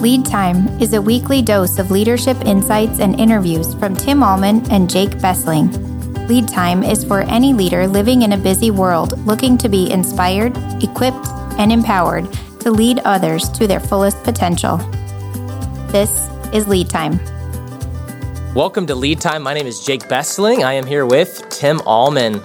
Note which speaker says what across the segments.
Speaker 1: Lead Time is a weekly dose of leadership insights and interviews from Tim Allman and Jake Bessling. Lead Time is for any leader living in a busy world looking to be inspired, equipped, and empowered to lead others to their fullest potential. This is Lead Time.
Speaker 2: Welcome to Lead Time. My name is Jake Bessling. I am here with Tim Allman.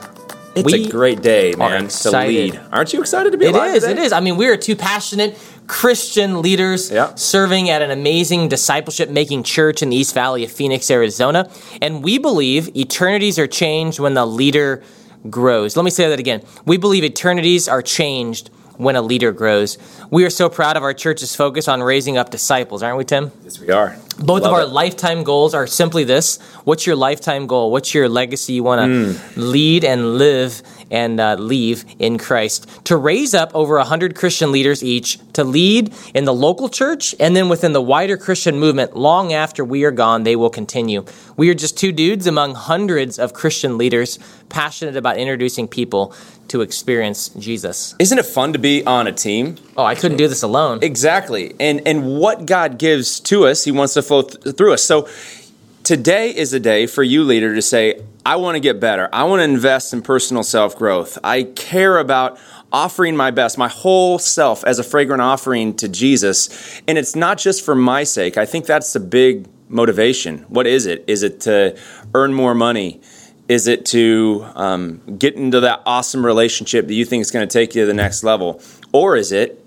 Speaker 3: It's
Speaker 2: We
Speaker 3: a great day, man, to
Speaker 2: excited.
Speaker 3: lead. Aren't you excited to be
Speaker 2: It
Speaker 3: alive
Speaker 2: is,
Speaker 3: today?
Speaker 2: it is. I mean, we are two passionate Christian leaders
Speaker 3: Yeah.
Speaker 2: serving at an amazing discipleship making church in the East Valley of Phoenix, Arizona. And we believe eternities are changed when the leader grows. Let me say that again. We believe eternities are changed when a leader grows. We are so proud of our church's focus on raising up disciples, aren't we, Tim?
Speaker 3: Yes, we are.
Speaker 2: Both of our
Speaker 3: it.
Speaker 2: lifetime goals are simply this. What's your lifetime goal? What's your legacy you want to
Speaker 3: Hmm.
Speaker 2: lead and live and uh, leave in Christ? To raise up over 100 Christian leaders each to lead in the local church and then within the wider Christian movement long after we are gone, they will continue. We are just two dudes among hundreds of Christian leaders passionate about introducing people to experience Jesus.
Speaker 3: Isn't it fun to be on a team?
Speaker 2: Oh, I couldn't do this alone.
Speaker 3: Exactly. And and what God gives to us, He wants to flow th- through us. So today is a day for you, leader, to say, I want to get better. I want to invest in personal self growth. I care about offering my best, my whole self as a fragrant offering to Jesus. And it's not just for my sake. I think that's the big motivation. What is it? Is it to earn more money? Is it to um, get into that awesome relationship that you think is going to take you to the next level? Or is it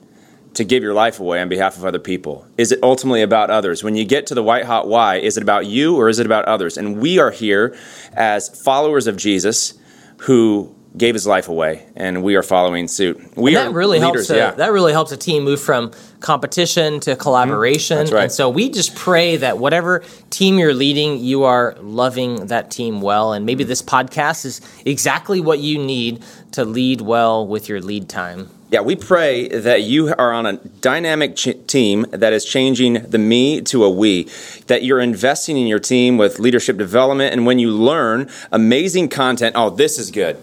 Speaker 3: to give your life away on behalf of other people? Is it ultimately about others? When you get to the white hot why, is it about you or is it about others? And we are here as followers of Jesus who gave his life away, and we are following suit. We
Speaker 2: that really
Speaker 3: leaders,
Speaker 2: helps. A,
Speaker 3: yeah.
Speaker 2: That really helps a team move from competition to mm-hmm. collaboration.
Speaker 3: That's right.
Speaker 2: And so we just pray that whatever team you're leading, you are loving that team well. And maybe mm-hmm. this podcast is exactly what you need to lead well with your lead time.
Speaker 3: Yeah, we pray that you are on a dynamic ch- team that is changing the me to a we, that you're investing in your team with leadership development, and when you learn amazing content, oh, this is good.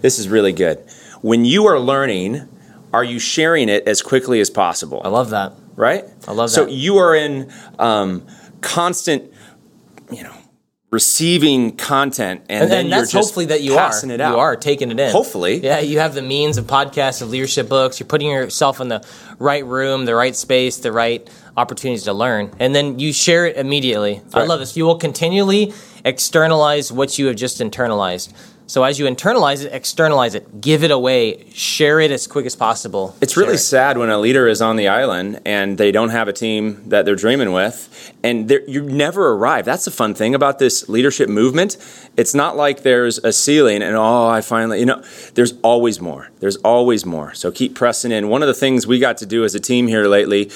Speaker 3: This is really good. When you are learning, are you sharing it as quickly as possible?
Speaker 2: I love that.
Speaker 3: right?
Speaker 2: I love that.
Speaker 3: So you are in um, constant, you know, receiving content, and,
Speaker 2: And,
Speaker 3: then
Speaker 2: and
Speaker 3: you're
Speaker 2: that's
Speaker 3: just
Speaker 2: hopefully that you are. You are taking it in.
Speaker 3: Hopefully.
Speaker 2: Yeah, you have the means of podcasts, of leadership books. You're putting yourself in the right room, the right space, the right opportunities to learn. And then you share it immediately. I love this. You will continually externalize what you have just internalized. So as you internalize it, externalize it, give it away, share it as quick as possible.
Speaker 3: It's really
Speaker 2: it.
Speaker 3: sad when a leader is on the island and they don't have a team that they're dreaming with, and you never arrive. That's the fun thing about this leadership movement. It's not like there's a ceiling and oh, I finally, you know, there's always more. There's always more. So keep pressing in. One of the things we got to do as a team here lately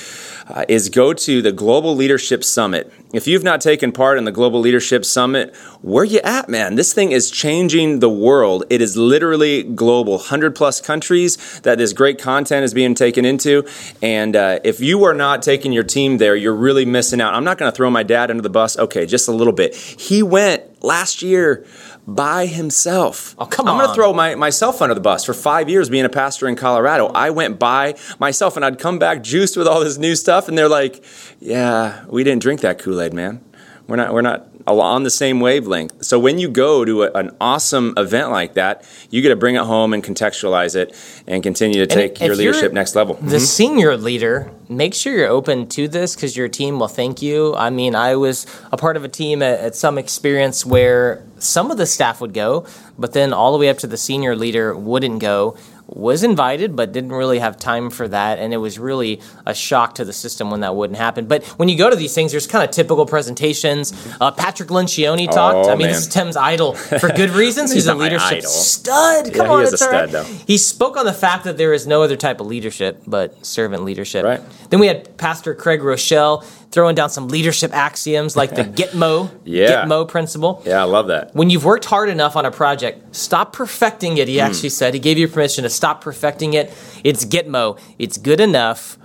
Speaker 3: uh, is go to the Global Leadership Summit. If you've not taken part in the Global Leadership Summit, where you at, man? This thing is changing the world. It is literally global. 100 plus countries that this great content is being taken into. And uh, if you are not taking your team there, you're really missing out. I'm not going to throw my dad under the bus. Okay, just a little bit. He went last year by himself.
Speaker 2: Oh, come
Speaker 3: I'm going to throw my, myself under the bus. For five years being a pastor in Colorado, I went by myself and I'd come back juiced with all this new stuff. And they're like, yeah, we didn't drink that Kool Aid, man. We're not, we're not on the same wavelength. So when you go to a, an awesome event like that, you get to bring it home and contextualize it and continue to take your leadership next level.
Speaker 2: The mm-hmm. senior leader, make sure you're open to this because your team will thank you. I mean, I was a part of a team at, at some experience where some of the staff would go, but then all the way up to the senior leader wouldn't go. Was invited, but didn't really have time for that, and it was really a shock to the system when that wouldn't happen. But when you go to these things, there's kind of typical presentations. Uh, Patrick Lencioni talked.
Speaker 3: Oh,
Speaker 2: I mean,
Speaker 3: man.
Speaker 2: this is Tim's idol for good reasons. He's,
Speaker 3: He's
Speaker 2: a leadership stud. Come
Speaker 3: he
Speaker 2: on,
Speaker 3: is a
Speaker 2: it's right.
Speaker 3: stud, though.
Speaker 2: He spoke on the fact that there is no other type of leadership but servant leadership.
Speaker 3: Right.
Speaker 2: Then we had Pastor Craig Groeschel throwing down some leadership axioms like the Gitmo,
Speaker 3: Yeah.
Speaker 2: Gitmo principle.
Speaker 3: Yeah, I love that.
Speaker 2: When you've worked hard enough on a project, stop perfecting it. He
Speaker 3: Hmm.
Speaker 2: actually said he gave you permission to stop perfecting it. It's Gitmo. It's good enough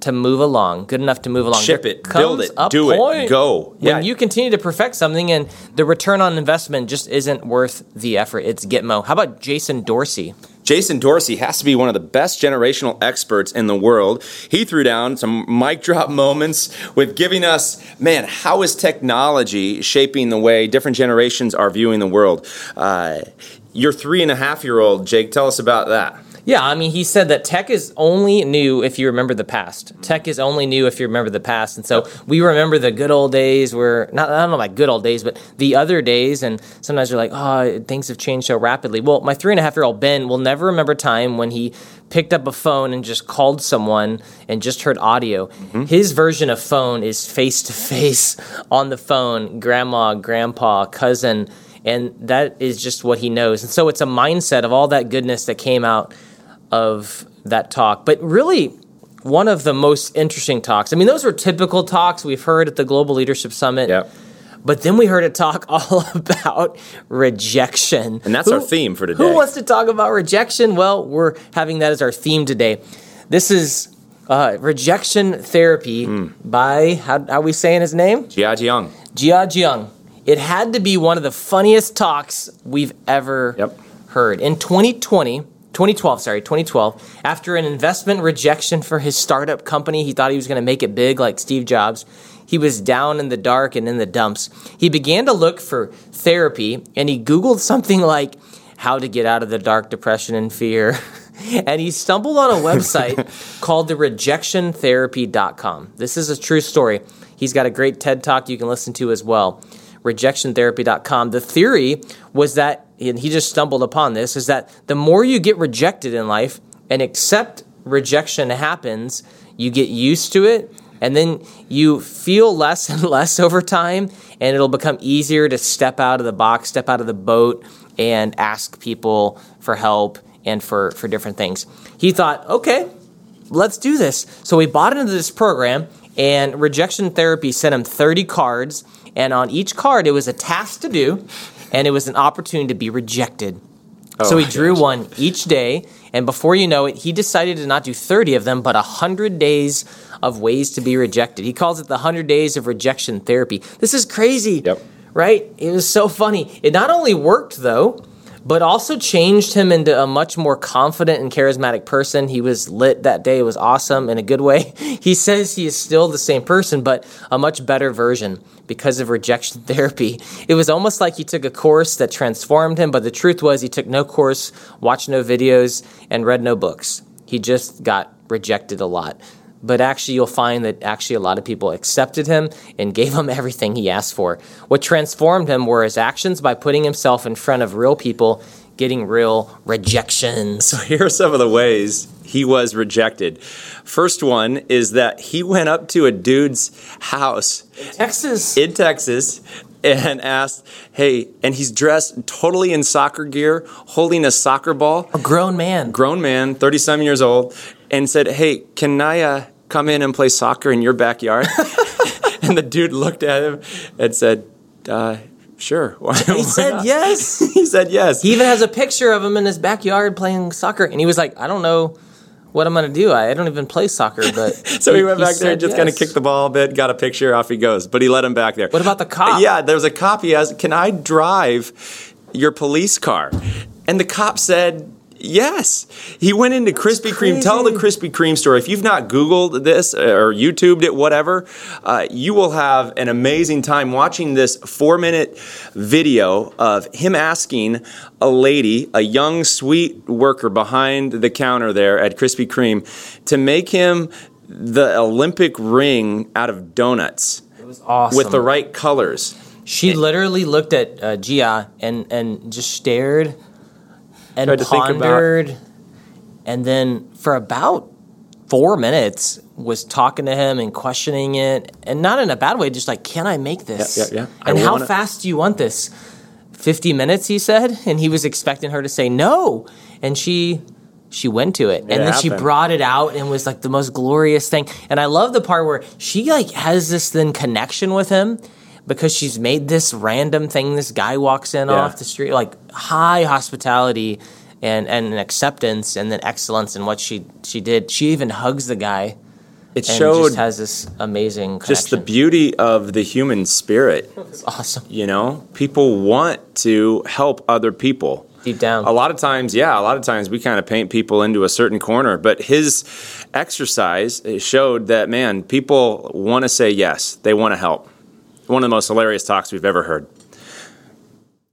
Speaker 2: to move along. Good enough to move along.
Speaker 3: Ship
Speaker 2: There
Speaker 3: it, build it, do it, go.
Speaker 2: When
Speaker 3: Yeah.
Speaker 2: you continue to perfect something and the return on investment just isn't worth the effort. It's Gitmo. How about Jason Dorsey?
Speaker 3: Jason Dorsey has to be one of the best generational experts in the world. He threw down some mic drop moments with giving us, man, how is technology shaping the way different generations are viewing the world? Uh, your three and a half year old, Jake, tell us about that.
Speaker 2: Yeah, I mean, he said that tech is only new if you remember the past. Tech is only new if you remember the past. And so we remember the good old days where, not, I don't know about good old days, but the other days. And sometimes you're like, oh, things have changed so rapidly. Well, my three and a half year old Ben will never remember time when he picked up a phone and just called someone and just heard audio. Mm-hmm. His version of phone is face to face on the phone, grandma, grandpa, cousin. And that is just what he knows. And so it's a mindset of all that goodness that came out of that talk. But really, one of the most interesting talks. I mean, those were typical talks we've heard at the Global Leadership Summit.
Speaker 3: Yep.
Speaker 2: But then we heard a talk all about rejection.
Speaker 3: And that's who, our theme for today.
Speaker 2: Who wants to talk about rejection? Well, we're having that as our theme today. This is uh, Rejection Therapy mm. by, how, how are we saying his name?
Speaker 3: Jia Jiang.
Speaker 2: Jia Jiang. It had to be one of the funniest talks we've ever
Speaker 3: yep.
Speaker 2: heard. In 2020, 2012, sorry, 2012, after an investment rejection for his startup company, he thought he was going to make it big like Steve Jobs. He was down in the dark and in the dumps. He began to look for therapy and he Googled something like how to get out of the dark depression and fear. and he stumbled on a website called the rejectiontherapy.com. This is a true story. He's got a great TED talk you can listen to as well. Rejectiontherapy.com. The theory was that and he just stumbled upon this, is that the more you get rejected in life and accept rejection happens, you get used to it, and then you feel less and less over time, and it'll become easier to step out of the box, step out of the boat, and ask people for help and for, for different things. He thought, okay, let's do this. So he bought into this program, and rejection therapy sent him 30 cards, and on each card, it was a task to do and it was an opportunity to be rejected. Oh, so he drew gosh. one each day, and before you know it, he decided to not do 30 of them, but 100 days of ways to be rejected. He calls it the 100 days of rejection therapy. This is crazy.
Speaker 3: Yep.
Speaker 2: Right? It was so funny. It not only worked, though, but also changed him into a much more confident and charismatic person. He was lit that day. It was awesome in a good way. He says he is still the same person, but a much better version because of rejection therapy. It was almost like he took a course that transformed him, but the truth was he took no course, watched no videos, and read no books. He just got rejected a lot but actually you'll find that actually a lot of people accepted him and gave him everything he asked for. What transformed him were his actions by putting himself in front of real people, getting real rejections.
Speaker 3: So here are some of the ways he was rejected. First one is that he went up to a dude's house
Speaker 2: in Texas.
Speaker 3: In Texas and asked, "Hey," and he's dressed totally in soccer gear, holding a soccer ball.
Speaker 2: A grown man.
Speaker 3: Grown man, 37 years old, and said, "Hey, can I uh, come in and play soccer in your backyard?" and the dude looked at him and said, uh, "Sure."
Speaker 2: Why, he why said not? yes.
Speaker 3: he said yes.
Speaker 2: He even has a picture of him in his backyard playing soccer, and he was like, "I don't know." What I'm gonna do? I, don't even play soccer, but
Speaker 3: so he, he went back he there and just yes. kind of kicked the ball a bit, got a picture, off he goes. But he let him back there.
Speaker 2: What about the cop?
Speaker 3: Yeah, there was a cop. He asked, "Can I drive your police car?" And the cop said, Yes. He went into Krispy Kreme. Tell the Krispy Kreme story. If you've not Googled this or YouTubed it, whatever, uh, you will have an amazing time watching this four minute video of him asking a lady, a young, sweet worker behind the counter there at Krispy Kreme, to make him the Olympic ring out of donuts.
Speaker 2: It was awesome.
Speaker 3: With the right colors.
Speaker 2: She literally looked at uh, Jia and, and just stared and pondered, and then for about four minutes was talking to him and questioning it, and not in a bad way, just like, can I make this?
Speaker 3: Yeah, yeah, yeah.
Speaker 2: And how fast do you want this? 50 minutes, he said, and he was expecting her to say no. And she she went to it, and then happened. she brought it out and was like the most glorious thing and i love the part where she like has this then connection with him because she's made this random thing. This guy walks in yeah. off the street, like high hospitality and and acceptance, and then excellence in what she she did. She even hugs the guy.
Speaker 3: It showed
Speaker 2: has this amazing connection.
Speaker 3: just the beauty of the human spirit.
Speaker 2: It's awesome.
Speaker 3: You know, people want to help other people.
Speaker 2: Deep down.
Speaker 3: A lot of times, yeah, a lot of times we kind of paint people into a certain corner. But his exercise showed that, man, people want to say yes, they want to help. One of the most hilarious talks we've ever heard.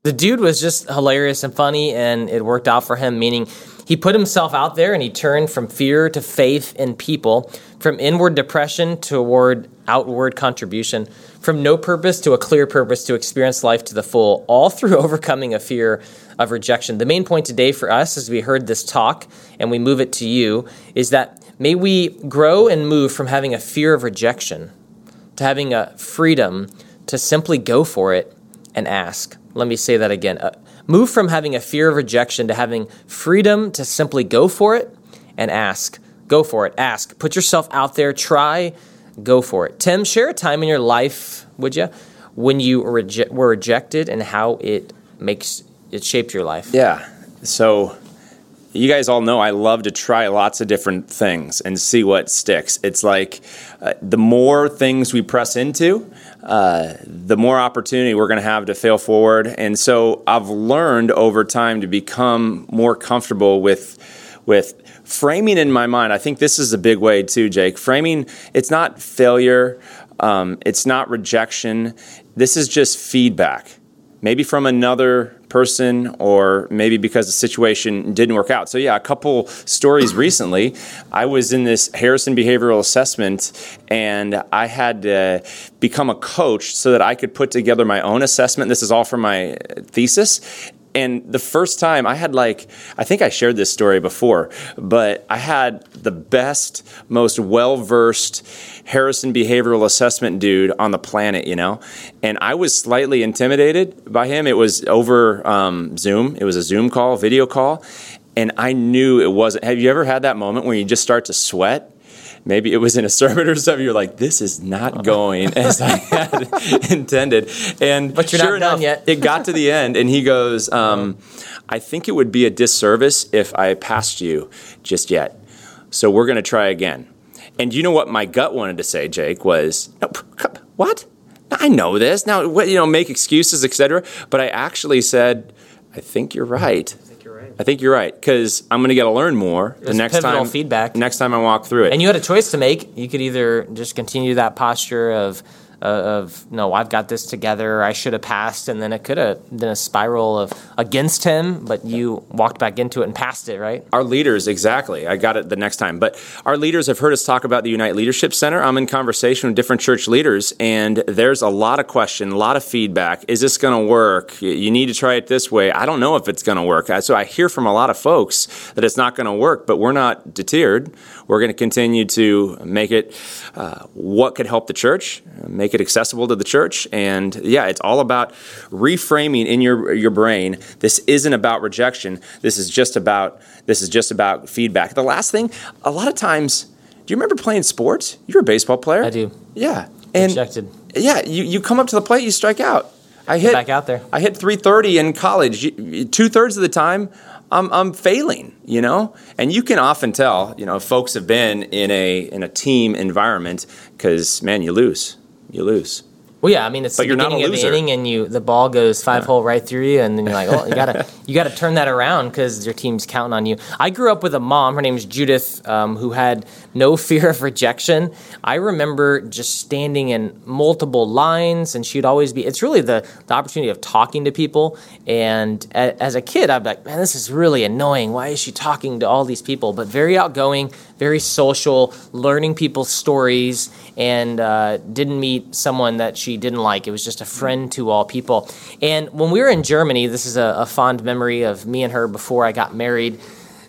Speaker 2: The dude was just hilarious and funny, and it worked out for him, meaning he put himself out there and he turned from fear to faith in people, from inward depression toward outward contribution, from no purpose to a clear purpose to experience life to the full, all through overcoming a fear of rejection. The main point today for us, as we heard this talk and we move it to you, is that may we grow and move from having a fear of rejection to having a freedom to simply go for it and ask. Let me say that again. Uh, move from having a fear of rejection to having freedom to simply go for it and ask. Go for it. Ask. Put yourself out there. Try. Go for it. Tim, share a time in your life, would you, when you were rejected and how it makes it shaped your life.
Speaker 3: Yeah. So you guys all know I love to try lots of different things and see what sticks. It's like uh, the more things we press into, uh, the more opportunity we're going to have to fail forward. And so I've learned over time to become more comfortable with with framing in my mind. I think this is a big way too, Jake. Framing it's not failure, um, it's not rejection. This is just feedback maybe from another person or maybe because the situation didn't work out. So, yeah, a couple stories recently. I was in this Harrison Behavioral Assessment and I had to become a coach so that I could put together my own assessment. This is all for my thesis and the first time I had like I think I shared this story before, but I had the best, most well-versed Harrison behavioral assessment dude on the planet, you know, and I was slightly intimidated by him. It was over um, Zoom. It was a Zoom call, video call, and I knew it wasn't. Have you ever had that moment where you just start to sweat? Maybe it was in a sermon or something. You're like, this is not uh-huh. going as I had intended. And
Speaker 2: but you're
Speaker 3: sure
Speaker 2: not
Speaker 3: enough,
Speaker 2: done yet.
Speaker 3: it got to the end, and he goes, um, I think it would be a disservice if I passed you just yet. So we're going to try again. And you know what my gut wanted to say, Jake, was, what? I know this. Now, what, you know, make excuses, etc. But I actually said, I think you're right. I think you're right because I'm going to get to learn more the next time.
Speaker 2: Feedback
Speaker 3: next time I walk through it.
Speaker 2: And you had a choice to make. You could either just continue that posture of of no, I've got this together. I should have passed, and then it could have been a spiral of against him, but you walked back into it and passed it, right?
Speaker 3: Our leaders, exactly. I got it the next time. But our leaders have heard us talk about the Unite Leadership Center. I'm in conversation with different church leaders, and there's a lot of question, a lot of feedback. Is this going to work? You need to try it this way. I don't know if it's going to work. So I hear from a lot of folks that it's not going to work, but we're not deterred. We're going to continue to make it uh, what could help the church, make make it accessible to the church. And yeah, it's all about reframing in your your brain. This isn't about rejection. This is just about this is just about feedback. The last thing, a lot of times, do you remember playing sports? You're a baseball player.
Speaker 2: I do.
Speaker 3: Yeah.
Speaker 2: And rejected.
Speaker 3: Yeah, you, you come up to the plate, you strike out. I
Speaker 2: hit back out there.
Speaker 3: I hit 330 in college. Two thirds of the time, I'm, I'm failing, you know? And you can often tell, you know, folks have been in a, in a team environment because, man, you lose you lose.
Speaker 2: Well, yeah, I mean it's
Speaker 3: but
Speaker 2: the beginning of the inning, and you the ball goes five yeah. hole right through you, and then you're like, oh, you gotta you gotta turn that around because your team's counting on you. I grew up with a mom. Her name is Judith, um, who had no fear of rejection. I remember just standing in multiple lines, and she'd always be. It's really the the opportunity of talking to people. And a, as a kid, I'd be like, man, this is really annoying. Why is she talking to all these people? But very outgoing, very social, learning people's stories, and uh, didn't meet someone that she didn't like. It was just a friend to all people. And when we were in Germany, this is a, a fond memory of me and her before I got married.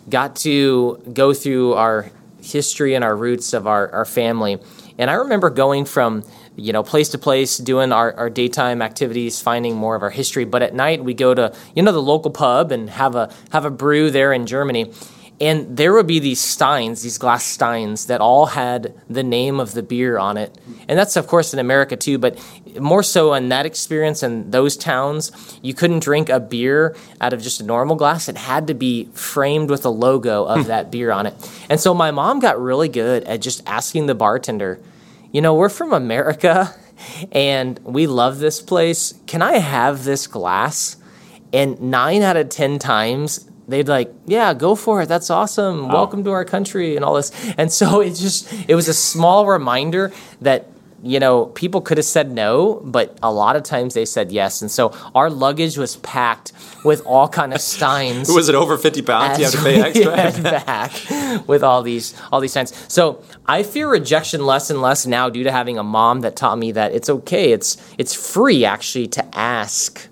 Speaker 2: Got to go through our history and our roots of our, our family. And I remember going from you know place to place doing our, our daytime activities finding more of our history but at night we go to you know the local pub and have a have a brew there in germany and there would be these steins, these glass steins that all had the name of the beer on it. And that's, of course, in America too, but more so in that experience in those towns, you couldn't drink a beer out of just a normal glass. It had to be framed with a logo of hmm. that beer on it. And so my mom got really good at just asking the bartender, you know, we're from America and we love this place. Can I have this glass? And nine out of 10 times, they'd like, yeah, go for it. That's awesome. Welcome to our country and all this. And so it just, it was a small reminder that you know, people could have said no, but a lot of times they said yes. And so our luggage was packed with all kind of steins.
Speaker 3: Was it over 50 pounds? You have to pay extra?
Speaker 2: back with all these all these steins. So I fear rejection less and less now due to having a mom that taught me that it's okay. It's it's free actually to ask.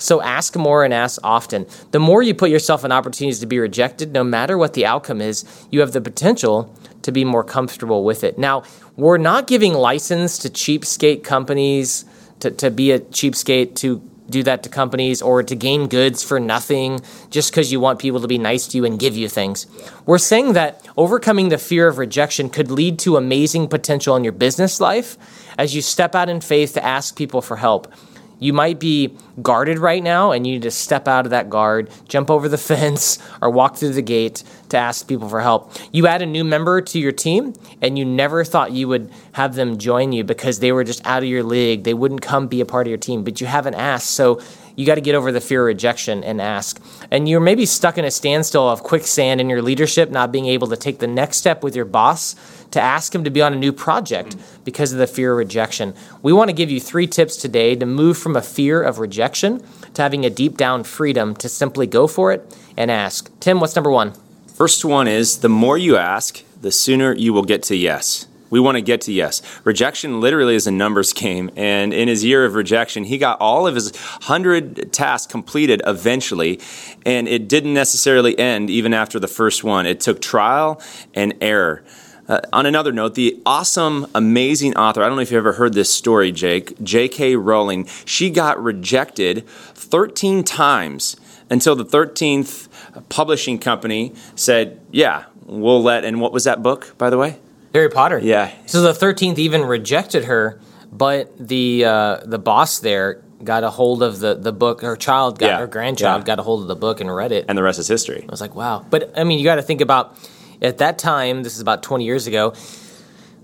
Speaker 2: So ask more and ask often. The more you put yourself in opportunities to be rejected, no matter what the outcome is, you have the potential to be more comfortable with it. Now, we're not giving license to cheapskate companies to, to be a cheapskate to do that to companies or to gain goods for nothing just because you want people to be nice to you and give you things. We're saying that overcoming the fear of rejection could lead to amazing potential in your business life as you step out in faith to ask people for help. You might be guarded right now and you need to step out of that guard, jump over the fence, or walk through the gate to ask people for help. You add a new member to your team and you never thought you would have them join you because they were just out of your league. They wouldn't come be a part of your team, but you haven't asked. So you got to get over the fear of rejection and ask. And you're maybe stuck in a standstill of quicksand in your leadership, not being able to take the next step with your boss to ask him to be on a new project because of the fear of rejection. We want to give you three tips today to move from a fear of rejection to having a deep down freedom to simply go for it and ask. Tim, what's number one?
Speaker 3: First one is the more you ask, the sooner you will get to yes. We want to get to yes. Rejection literally is a numbers game. And in his year of rejection, he got all of his 100 tasks completed eventually. And it didn't necessarily end even after the first one. It took trial and error. Uh, on another note, the awesome, amazing author, I don't know if you've ever heard this story, Jake, J.K. Rowling, she got rejected 13 times until the 13th publishing company said, Yeah, we'll let. And what was that book, by the way?
Speaker 2: Harry Potter.
Speaker 3: Yeah.
Speaker 2: So the 13th even rejected her, but the uh, the boss there got a hold of the, the book. Her child got,
Speaker 3: Yeah.
Speaker 2: her grandchild
Speaker 3: Yeah.
Speaker 2: got a hold of the book and read it.
Speaker 3: And the rest is history.
Speaker 2: I was like, wow. But I mean, you got to think about at that time, this is about 20 years ago,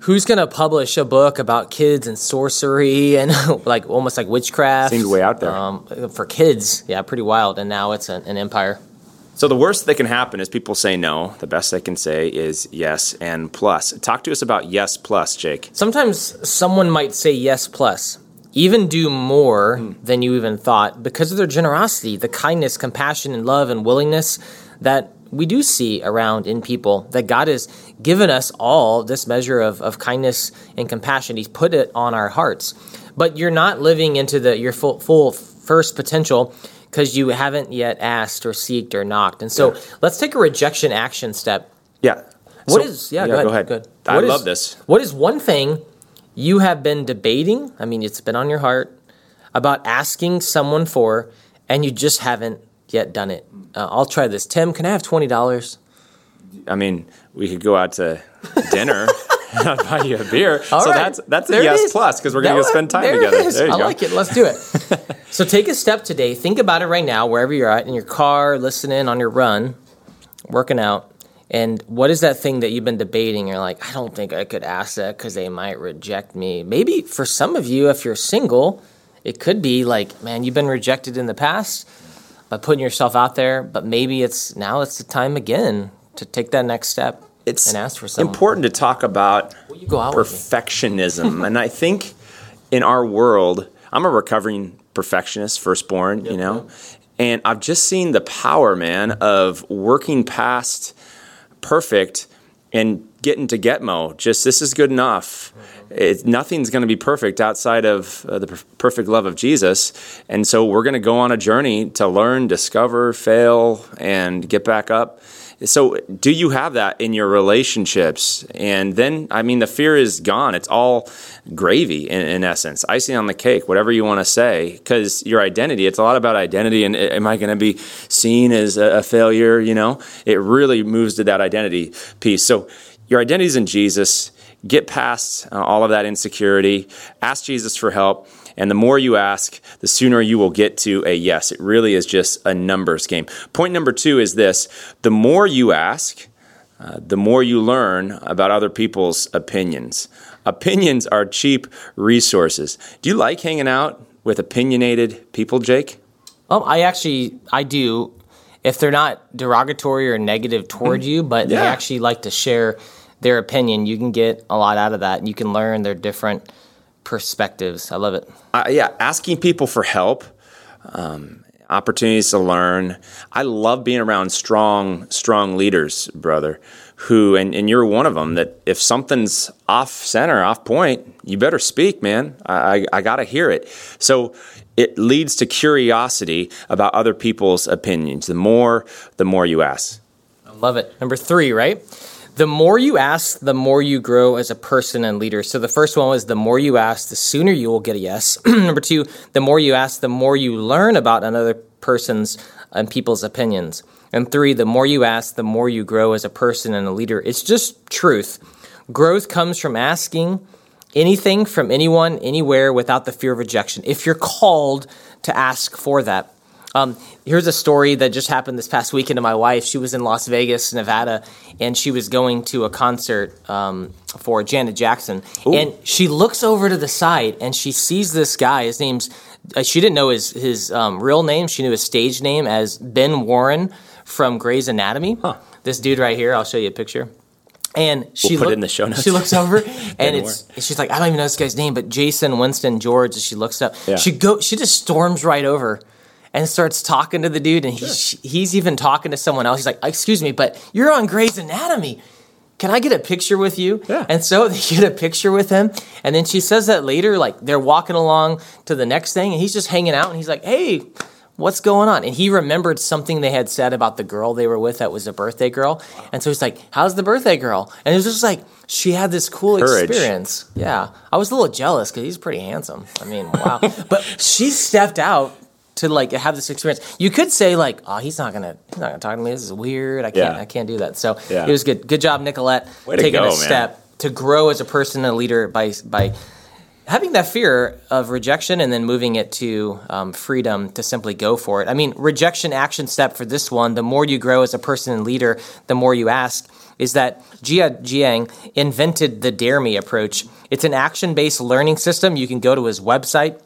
Speaker 2: who's going to publish a book about kids and sorcery and like almost like witchcraft?
Speaker 3: Seemed way out there.
Speaker 2: Um, for kids, yeah, pretty wild. And now it's an, an empire.
Speaker 3: So the worst that can happen is people say no. The best they can say is yes and plus. Talk to us about yes plus, Jake.
Speaker 2: Sometimes someone might say yes plus, even do more than you even thought because of their generosity, the kindness, compassion, and love and willingness that we do see around in people. That God has given us all this measure of, of kindness and compassion. He's put it on our hearts. But you're not living into the your full, full first potential because you haven't yet asked or seeked or knocked. And so let's take a rejection action step.
Speaker 3: Yeah.
Speaker 2: What
Speaker 3: So-
Speaker 2: is yeah, go ahead. Good.
Speaker 3: I
Speaker 2: is-
Speaker 3: love this.
Speaker 2: What is one thing you have been debating? I mean, it's been on your heart about asking someone for, and you just haven't yet done it. Uh, I'll try this. Tim, can I have twenty dollars?
Speaker 3: I mean, we could go out to dinner. and I'll buy you a beer.
Speaker 2: All
Speaker 3: so
Speaker 2: right.
Speaker 3: that's that's a
Speaker 2: There
Speaker 3: yes plus because we're going to go spend time
Speaker 2: there
Speaker 3: together.
Speaker 2: It is.
Speaker 3: There you
Speaker 2: I
Speaker 3: go.
Speaker 2: like it. Let's do it. so take a step today. Think about it right now, wherever you're at, in your car, listening on your run, working out. And what is that thing that you've been debating? You're like, I don't think I could ask that because they might reject me. Maybe for some of you, if you're single, it could be like, man, you've been rejected in the past by putting yourself out there, but maybe it's now it's the time again to take that next step
Speaker 3: It's
Speaker 2: and ask for someone.
Speaker 3: important to talk about
Speaker 2: Will you go out
Speaker 3: perfectionism. and I think in our world, I'm a recovering perfectionist, firstborn, you know, and I've just seen the power, man, of working past perfect and getting to Getmo. Just this is good enough. It, nothing's going to be perfect outside of uh, the per- perfect love of Jesus. And so we're going to go on a journey to learn, discover, fail, and get back up. So, do you have that in your relationships? And then, I mean, the fear is gone. It's all gravy in, in essence, icing on the cake, whatever you want to say. Because your identity, it's a lot about identity. And am I going to be seen as a, a failure? You know, it really moves to that identity piece. So, your identity is in Jesus. Get past uh, all of that insecurity. Ask Jesus for help. And the more you ask, the sooner you will get to a yes. It really is just a numbers game. Point number two is this the more you ask, uh, the more you learn about other people's opinions. Opinions are cheap resources. Do you like hanging out with opinionated people, Jake?
Speaker 2: Um, I actually I do. If they're not derogatory or negative toward you, but they actually like to share their opinion, you can get a lot out of that, and you can learn their different perspectives. I love it.
Speaker 3: uh, yeah, asking people for help, um, opportunities to learn. I love being around strong, strong leaders, brother. Who and, and you're one of them. That if something's off center, off point, you better speak, man. I I, I got to hear it. So it leads to curiosity about other people's opinions. The more, the more you ask.
Speaker 2: I love it. Number three, right? The more you ask, the more you grow as a person and leader. So the first one was the more you ask, the sooner you will get a yes. Number two, the more you ask, the more you learn about another person's and people's opinions. And three, the more you ask, the more you grow as a person and a leader. It's just truth. Growth comes from asking anything from anyone, anywhere, without the fear of rejection. If you're called to ask for that. Um, here's a story that just happened this past weekend to my wife. She was in Las Vegas, Nevada, and she was going to a concert um, for Janet Jackson. And she looks over to the side and she sees this guy. His name's, uh, she didn't know his, his um, real name. She knew his stage name as Ben Warren from Grey's Anatomy. This dude right here, I'll show you a picture. And she
Speaker 3: put it in the show notes.
Speaker 2: She looks over and it's she's like, I don't even know this guy's name, but Jason Winston George. As she looks up,
Speaker 3: Yeah.
Speaker 2: she go she just storms right over and starts talking to the dude, and he's he's even talking to someone else. He's like, "Excuse me, but you're on Grey's Anatomy. Can I get a picture with you?"
Speaker 3: Yeah.
Speaker 2: And so they get a picture with him, and then she says that later, like they're walking along to the next thing, and he's just hanging out, and he's like, "Hey." What's going on? And he remembered something they had said about the girl they were with that was a birthday girl. And so he's like, How's the birthday girl? And it was just like, she had this cool
Speaker 3: Courage.
Speaker 2: experience. Yeah. I was a little jealous because he's pretty handsome. I mean, wow. but she stepped out to like have this experience. You could say like, oh, he's not gonna he's not gonna talk to me. This is weird. I can't
Speaker 3: Yeah.
Speaker 2: I can't do that. So
Speaker 3: Yeah.
Speaker 2: it was good. Good job, Nicolette,
Speaker 3: Way to
Speaker 2: taking
Speaker 3: go,
Speaker 2: a
Speaker 3: man.
Speaker 2: step to grow as a person and a leader by by having that fear of rejection and then moving it to um, freedom to simply go for it. I mean, rejection action step for this one, the more you grow as a person and leader, the more you ask, is that Jia Jiang invented the Dare Me approach. It's an action based learning system. You can go to his website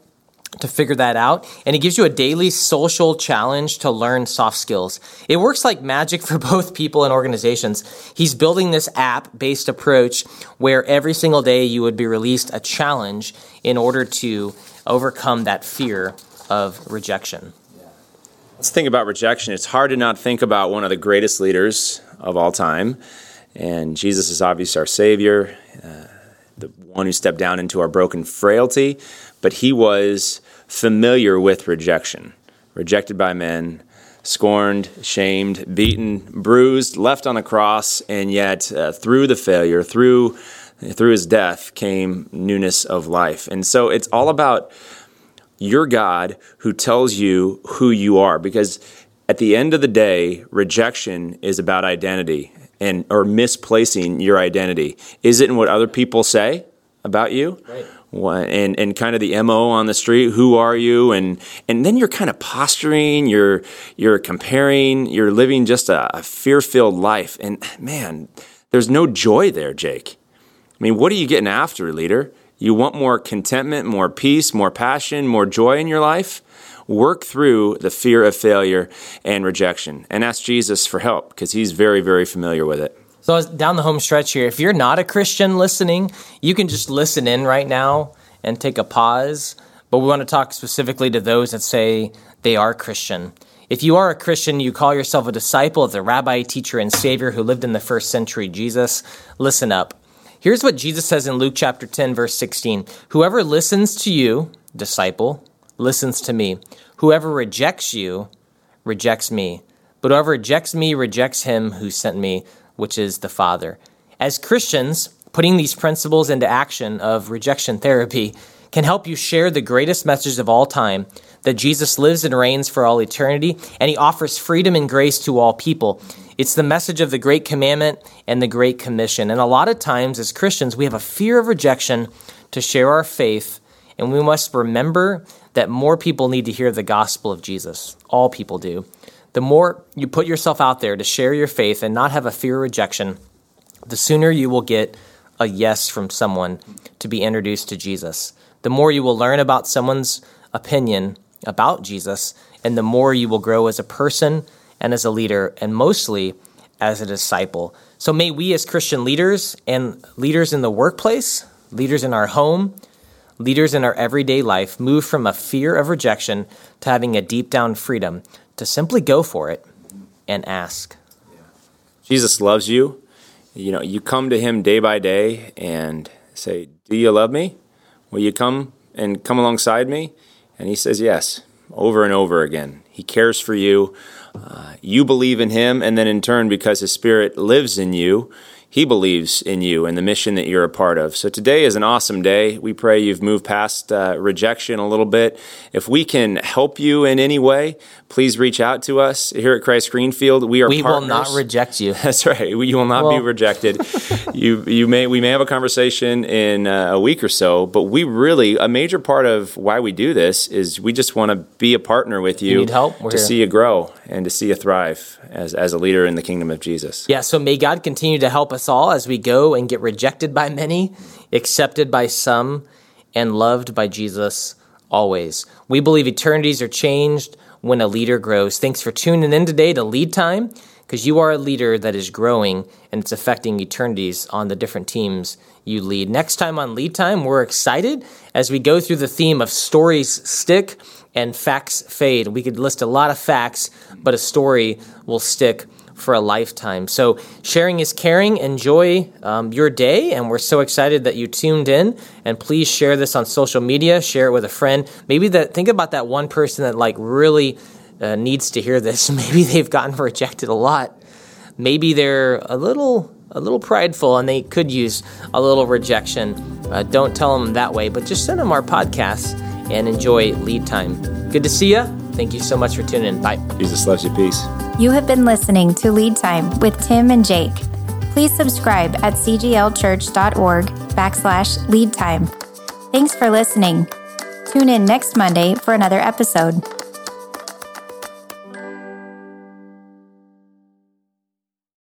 Speaker 2: to figure that out. And it gives you a daily social challenge to learn soft skills. It works like magic for both people and organizations. He's building this app based approach where every single day you would be released a challenge in order to overcome that fear of rejection.
Speaker 3: Let's think about rejection. It's hard to not think about one of the greatest leaders of all time. And Jesus is obviously our Savior, uh, the one who stepped down into our broken frailty, but he was familiar with rejection. Rejected by men, scorned, shamed, beaten, bruised, left on a cross, and yet uh, through the failure, through through his death came newness of life. And so it's all about your God who tells you who you are because at the end of the day rejection is about identity and or misplacing your identity is it in what other people say about you
Speaker 2: Right.
Speaker 3: And and kind of the mo on the street who are you and and then you're kind of posturing you're you're comparing you're living just a, a fear-filled life and man there's no joy there jake I mean, what are you getting after, leader? You want more contentment, more peace, more passion, more joy in your life? Work through the fear of failure and rejection and ask Jesus for help because he's very, very familiar with it.
Speaker 2: So down the home stretch here, if you're not a Christian listening, you can just listen in right now and take a pause. But we want to talk specifically to those that say they are Christian. If you are a Christian, you call yourself a disciple of the rabbi, teacher, and savior who lived in the first century, Jesus, listen up. Here's what Jesus says in Luke chapter 10, verse 16 Whoever listens to you, disciple, listens to me. Whoever rejects you, rejects me. But whoever rejects me rejects him who sent me, which is the Father. As Christians, putting these principles into action of rejection therapy can help you share the greatest message of all time that Jesus lives and reigns for all eternity, and he offers freedom and grace to all people. It's the message of the Great Commandment and the Great Commission. And a lot of times, as Christians, we have a fear of rejection to share our faith, and we must remember that more people need to hear the gospel of Jesus. All people do. The more you put yourself out there to share your faith and not have a fear of rejection, the sooner you will get a yes from someone to be introduced to Jesus. The more you will learn about someone's opinion about Jesus, and the more you will grow as a person and as a leader, and mostly as a disciple. So may we, as Christian leaders and leaders in the workplace, leaders in our home, leaders in our everyday life, move from a fear of rejection to having a deep down freedom to simply go for it and ask.
Speaker 3: Jesus loves you. You know, you come to him day by day and say, Do you love me? Will you come and come alongside me? And he says, Yes, over and over again. He cares for you. Uh, you believe in him, and then in turn, because his spirit lives in you, he believes in you and the mission that you're a part of. So today is an awesome day. We pray you've moved past uh, rejection a little bit. If we can help you in any way, please reach out to us here at Christ Greenfield. We are
Speaker 2: we
Speaker 3: partners.
Speaker 2: will not reject you.
Speaker 3: That's right. You will not well. be rejected. you you may we may have a conversation in uh, a week or so, but we really a major part of why we do this is we just want to be a partner with you,
Speaker 2: you need help?
Speaker 3: to here. see you grow and to see you thrive as as a leader in the kingdom of Jesus.
Speaker 2: Yeah. So may God continue to help us all as we go and get rejected by many, accepted by some, and loved by Jesus always. We believe eternities are changed when a leader grows. Thanks for tuning in today to Lead Time, because you are a leader that is growing and it's affecting eternities on the different teams you lead. Next time on Lead Time, we're excited as we go through the theme of stories stick and facts fade. We could list a lot of facts, but a story will stick for a lifetime. So, sharing is caring. Enjoy um, your day, and we're so excited that you tuned in. And please share this on social media. Share it with a friend. Maybe that. Think about that one person that like really uh, needs to hear this. Maybe they've gotten rejected a lot. Maybe they're a little a little prideful and they could use a little rejection. Uh, don't tell them that way, but just send them our podcast and enjoy lead time. Good to see you. Thank you so much for tuning in. Bye.
Speaker 3: Jesus loves you. Peace.
Speaker 1: You have been listening to Lead Time with Tim and Jake. Please subscribe at cglchurch.org backslash lead time. Thanks for listening. Tune in next Monday for another episode.